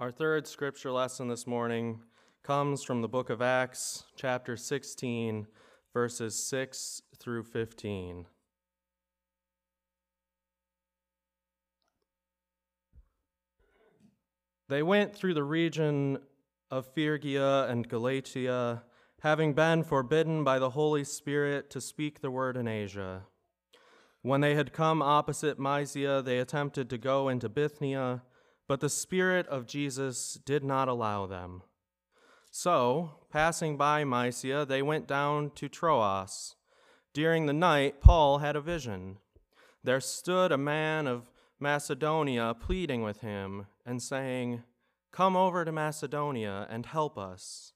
Our third scripture lesson this morning comes from the book of Acts, chapter 16, verses 6 through 15. They went through the region of Phrygia and Galatia, having been forbidden by the Holy Spirit to speak the word in Asia. When they had come opposite Mysia, they attempted to go into Bithynia but the Spirit of Jesus did not allow them. So, passing by Mysia, they went down to Troas. During the night, Paul had a vision. There stood a man of Macedonia pleading with him and saying, Come over to Macedonia and help us.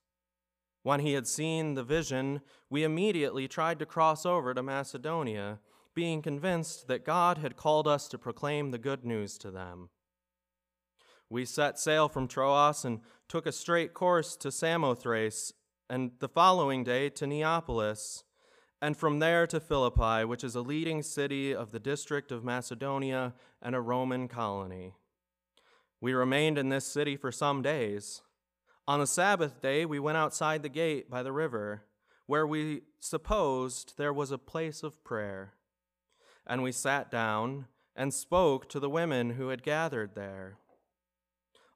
When he had seen the vision, we immediately tried to cross over to Macedonia, being convinced that God had called us to proclaim the good news to them. We set sail from Troas and took a straight course to Samothrace, and the following day to Neapolis, and from there to Philippi, which is a leading city of the district of Macedonia and a Roman colony. We remained in this city for some days. On the Sabbath day, we went outside the gate by the river, where we supposed there was a place of prayer. And we sat down and spoke to the women who had gathered there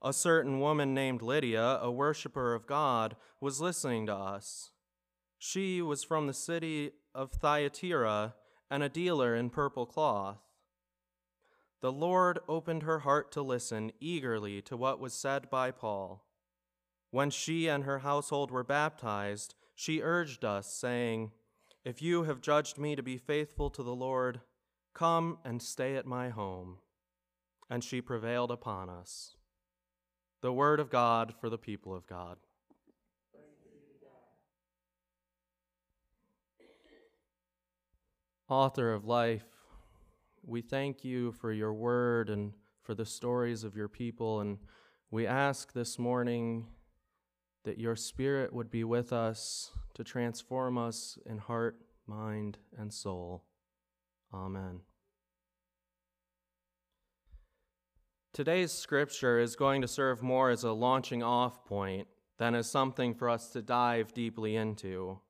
a certain woman named Lydia, a worshiper of God, was listening to us. She was from the city of Thyatira and a dealer in purple cloth. The Lord opened her heart to listen eagerly to what was said by Paul. When she and her household were baptized, she urged us, saying, If you have judged me to be faithful to the Lord, come and stay at my home. And she prevailed upon us. The word of God for the people of God. Author of life, we thank you for your word and for the stories of your people. And we ask this morning that your spirit would be with us to transform us in heart, mind, and soul. Amen. Today's scripture is going to serve more as a launching off point than as something for us to dive deeply into.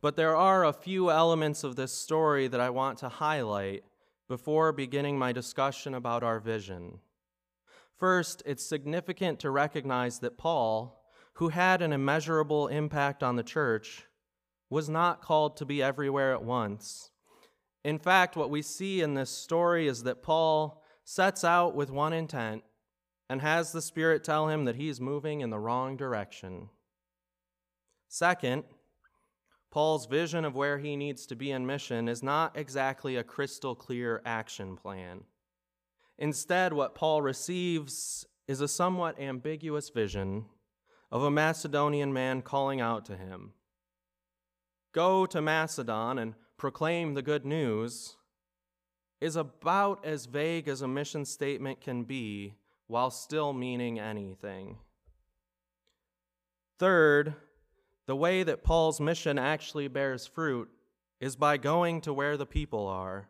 But there are a few elements of this story that I want to highlight before beginning my discussion about our vision. First, it's significant to recognize that Paul, who had an immeasurable impact on the church, was not called to be everywhere at once. In fact, what we see in this story is that Paul sets out with one intent and has the Spirit tell him that he's moving in the wrong direction. Second, Paul's vision of where he needs to be in mission is not exactly a crystal clear action plan. Instead, what Paul receives is a somewhat ambiguous vision of a Macedonian man calling out to him Go to Macedon and proclaim the good news is about as vague as a mission statement can be while still meaning anything. Third, the way that Paul's mission actually bears fruit is by going to where the people are.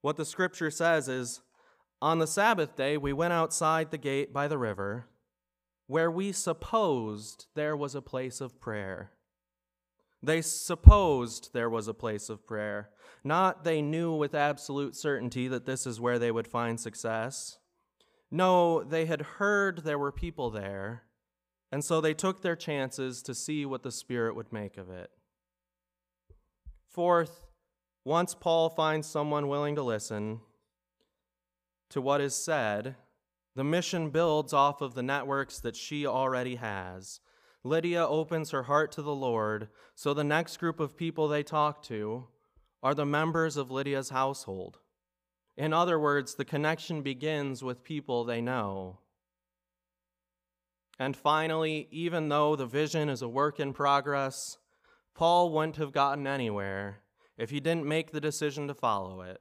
What the scripture says is On the Sabbath day, we went outside the gate by the river, where we supposed there was a place of prayer. They supposed there was a place of prayer, not they knew with absolute certainty that this is where they would find success. No, they had heard there were people there, and so they took their chances to see what the Spirit would make of it. Fourth, once Paul finds someone willing to listen to what is said, the mission builds off of the networks that she already has Lydia opens her heart to the Lord, so the next group of people they talk to are the members of Lydia's household. In other words, the connection begins with people they know. And finally, even though the vision is a work in progress, Paul wouldn't have gotten anywhere if he didn't make the decision to follow it.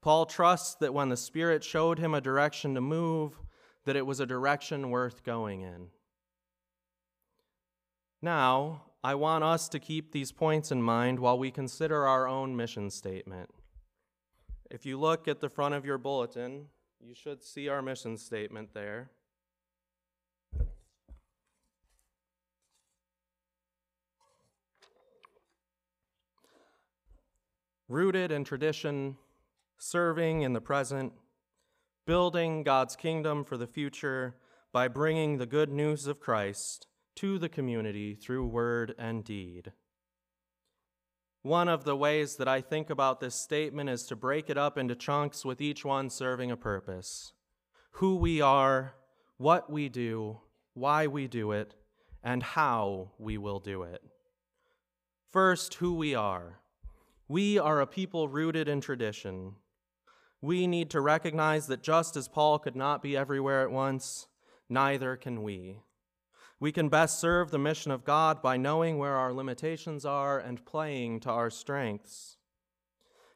Paul trusts that when the Spirit showed him a direction to move, that it was a direction worth going in. Now, I want us to keep these points in mind while we consider our own mission statement. If you look at the front of your bulletin, you should see our mission statement there. Rooted in tradition, serving in the present, building God's kingdom for the future by bringing the good news of Christ to the community through word and deed. One of the ways that I think about this statement is to break it up into chunks with each one serving a purpose who we are, what we do, why we do it, and how we will do it. First, who we are. We are a people rooted in tradition. We need to recognize that just as Paul could not be everywhere at once, neither can we. We can best serve the mission of God by knowing where our limitations are and playing to our strengths.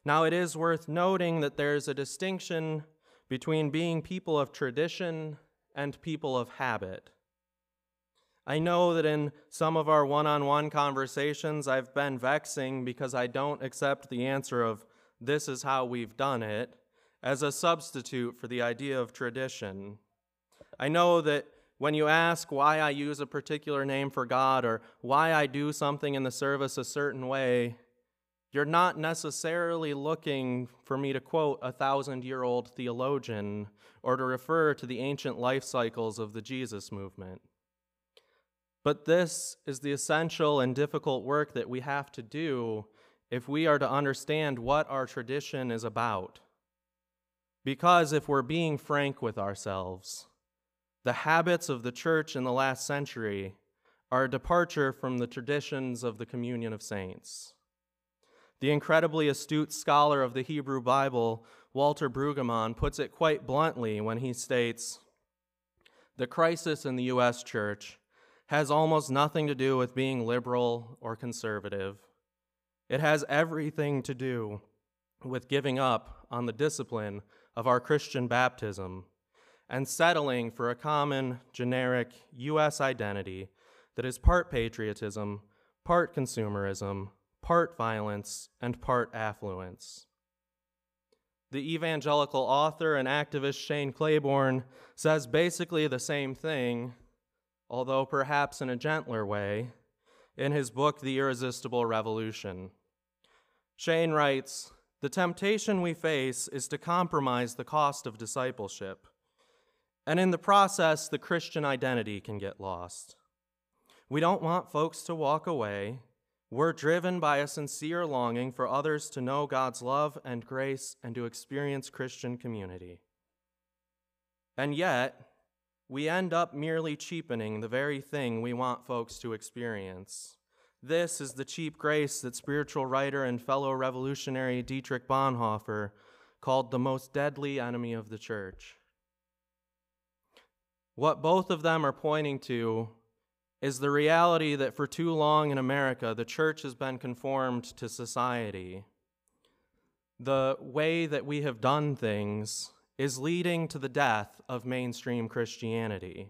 Now, it is worth noting that there's a distinction between being people of tradition and people of habit. I know that in some of our one on one conversations, I've been vexing because I don't accept the answer of, this is how we've done it, as a substitute for the idea of tradition. I know that when you ask why I use a particular name for God or why I do something in the service a certain way, you're not necessarily looking for me to quote a thousand year old theologian or to refer to the ancient life cycles of the Jesus movement. But this is the essential and difficult work that we have to do if we are to understand what our tradition is about. Because if we're being frank with ourselves, the habits of the church in the last century are a departure from the traditions of the communion of saints. The incredibly astute scholar of the Hebrew Bible, Walter Brueggemann, puts it quite bluntly when he states The crisis in the U.S. church has almost nothing to do with being liberal or conservative. It has everything to do with giving up on the discipline of our Christian baptism and settling for a common, generic U.S. identity that is part patriotism, part consumerism, part violence, and part affluence. The evangelical author and activist Shane Claiborne says basically the same thing, although perhaps in a gentler way, in his book, The Irresistible Revolution. Shane writes The temptation we face is to compromise the cost of discipleship and in the process, the Christian identity can get lost. We don't want folks to walk away. We're driven by a sincere longing for others to know God's love and grace and to experience Christian community. And yet, we end up merely cheapening the very thing we want folks to experience. This is the cheap grace that spiritual writer and fellow revolutionary Dietrich Bonhoeffer called the most deadly enemy of the church. What both of them are pointing to is the reality that for too long in America, the church has been conformed to society. The way that we have done things is leading to the death of mainstream Christianity.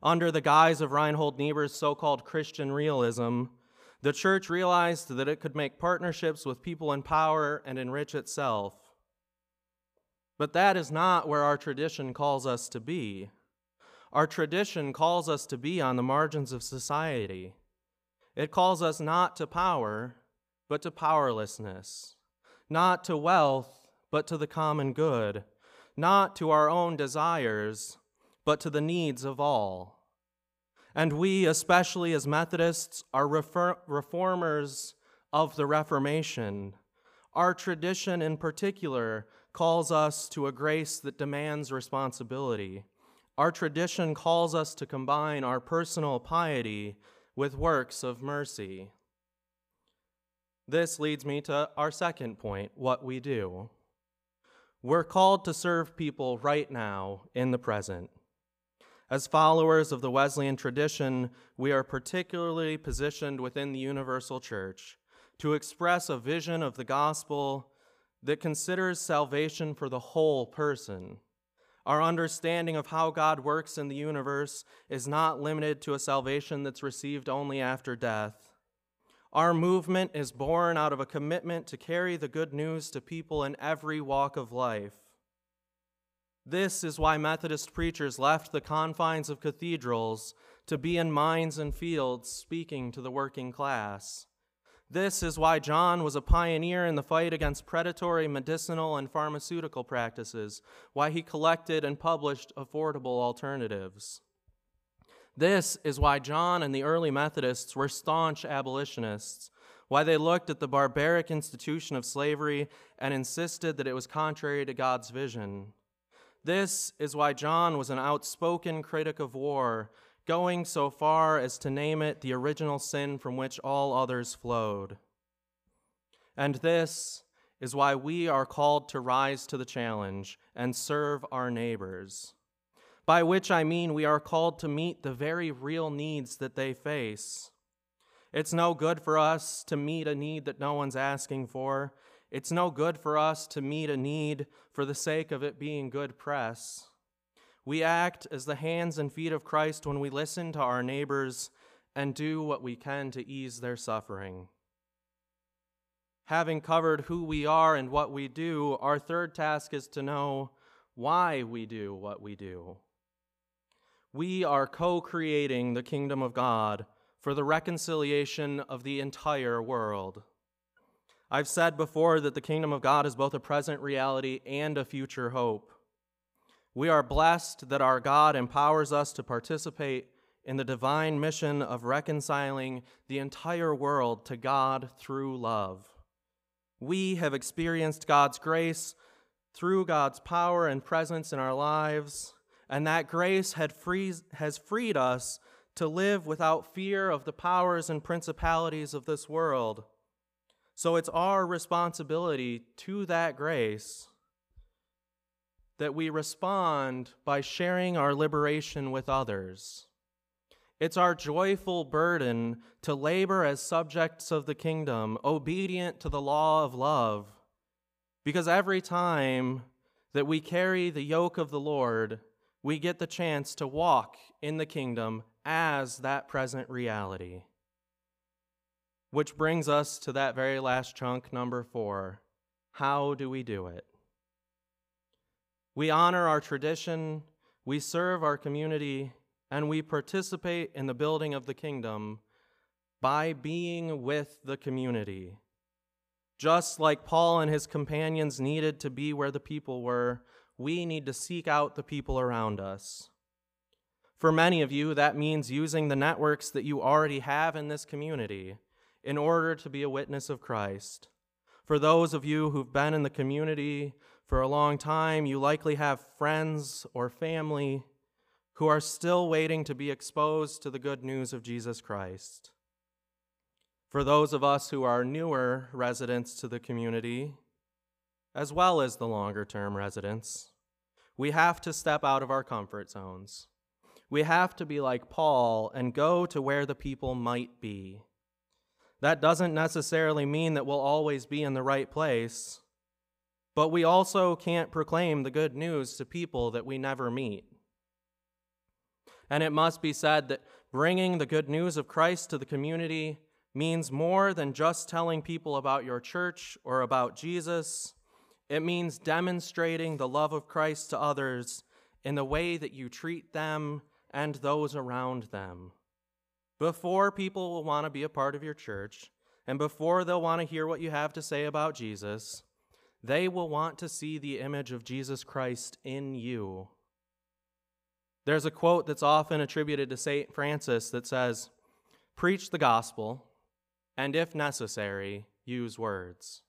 Under the guise of Reinhold Niebuhr's so called Christian realism, the church realized that it could make partnerships with people in power and enrich itself. But that is not where our tradition calls us to be. Our tradition calls us to be on the margins of society. It calls us not to power, but to powerlessness, not to wealth, but to the common good, not to our own desires, but to the needs of all. And we, especially as Methodists, are refer- reformers of the Reformation. Our tradition in particular calls us to a grace that demands responsibility our tradition calls us to combine our personal piety with works of mercy. This leads me to our second point what we do. We're called to serve people right now in the present. As followers of the Wesleyan tradition, we are particularly positioned within the universal church to express a vision of the gospel that considers salvation for the whole person our understanding of how God works in the universe is not limited to a salvation that's received only after death. Our movement is born out of a commitment to carry the good news to people in every walk of life. This is why Methodist preachers left the confines of cathedrals to be in mines and fields speaking to the working class. This is why John was a pioneer in the fight against predatory medicinal and pharmaceutical practices, why he collected and published affordable alternatives. This is why John and the early Methodists were staunch abolitionists, why they looked at the barbaric institution of slavery and insisted that it was contrary to God's vision. This is why John was an outspoken critic of war going so far as to name it the original sin from which all others flowed. And this is why we are called to rise to the challenge and serve our neighbors. By which I mean we are called to meet the very real needs that they face. It's no good for us to meet a need that no one's asking for. It's no good for us to meet a need for the sake of it being good press. We act as the hands and feet of Christ when we listen to our neighbors and do what we can to ease their suffering. Having covered who we are and what we do, our third task is to know why we do what we do. We are co creating the kingdom of God for the reconciliation of the entire world. I've said before that the kingdom of God is both a present reality and a future hope. We are blessed that our God empowers us to participate in the divine mission of reconciling the entire world to God through love. We have experienced God's grace through God's power and presence in our lives, and that grace free, has freed us to live without fear of the powers and principalities of this world. So it's our responsibility to that grace that we respond by sharing our liberation with others. It's our joyful burden to labor as subjects of the kingdom, obedient to the law of love. Because every time that we carry the yoke of the Lord, we get the chance to walk in the kingdom as that present reality. Which brings us to that very last chunk, number four. How do we do it? We honor our tradition, we serve our community, and we participate in the building of the kingdom by being with the community. Just like Paul and his companions needed to be where the people were, we need to seek out the people around us. For many of you, that means using the networks that you already have in this community in order to be a witness of Christ. For those of you who've been in the community for a long time, you likely have friends or family who are still waiting to be exposed to the good news of Jesus Christ. For those of us who are newer residents to the community, as well as the longer term residents, we have to step out of our comfort zones. We have to be like Paul and go to where the people might be. That doesn't necessarily mean that we'll always be in the right place. But we also can't proclaim the good news to people that we never meet. And it must be said that bringing the good news of Christ to the community means more than just telling people about your church or about Jesus. It means demonstrating the love of Christ to others in the way that you treat them and those around them. Before people will want to be a part of your church, and before they'll want to hear what you have to say about Jesus, they will want to see the image of Jesus Christ in you. There's a quote that's often attributed to St. Francis that says, Preach the gospel, and if necessary, use words.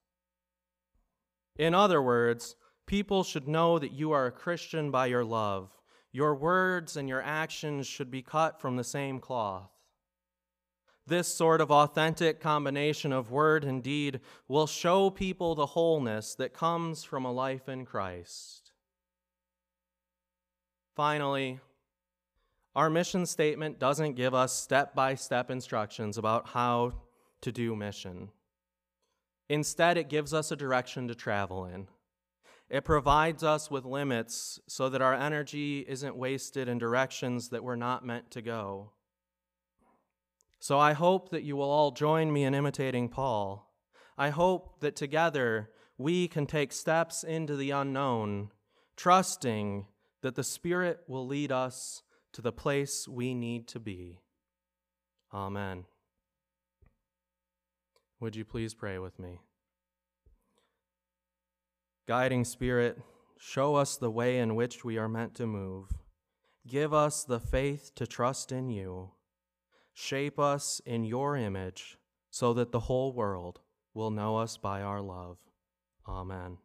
In other words, people should know that you are a Christian by your love. Your words and your actions should be cut from the same cloth. This sort of authentic combination of word and deed will show people the wholeness that comes from a life in Christ. Finally, our mission statement doesn't give us step by step instructions about how to do mission. Instead, it gives us a direction to travel in. It provides us with limits so that our energy isn't wasted in directions that we're not meant to go. So I hope that you will all join me in imitating Paul. I hope that together we can take steps into the unknown, trusting that the Spirit will lead us to the place we need to be. Amen. Would you please pray with me? Guiding Spirit, show us the way in which we are meant to move. Give us the faith to trust in you. Shape us in your image so that the whole world will know us by our love. Amen.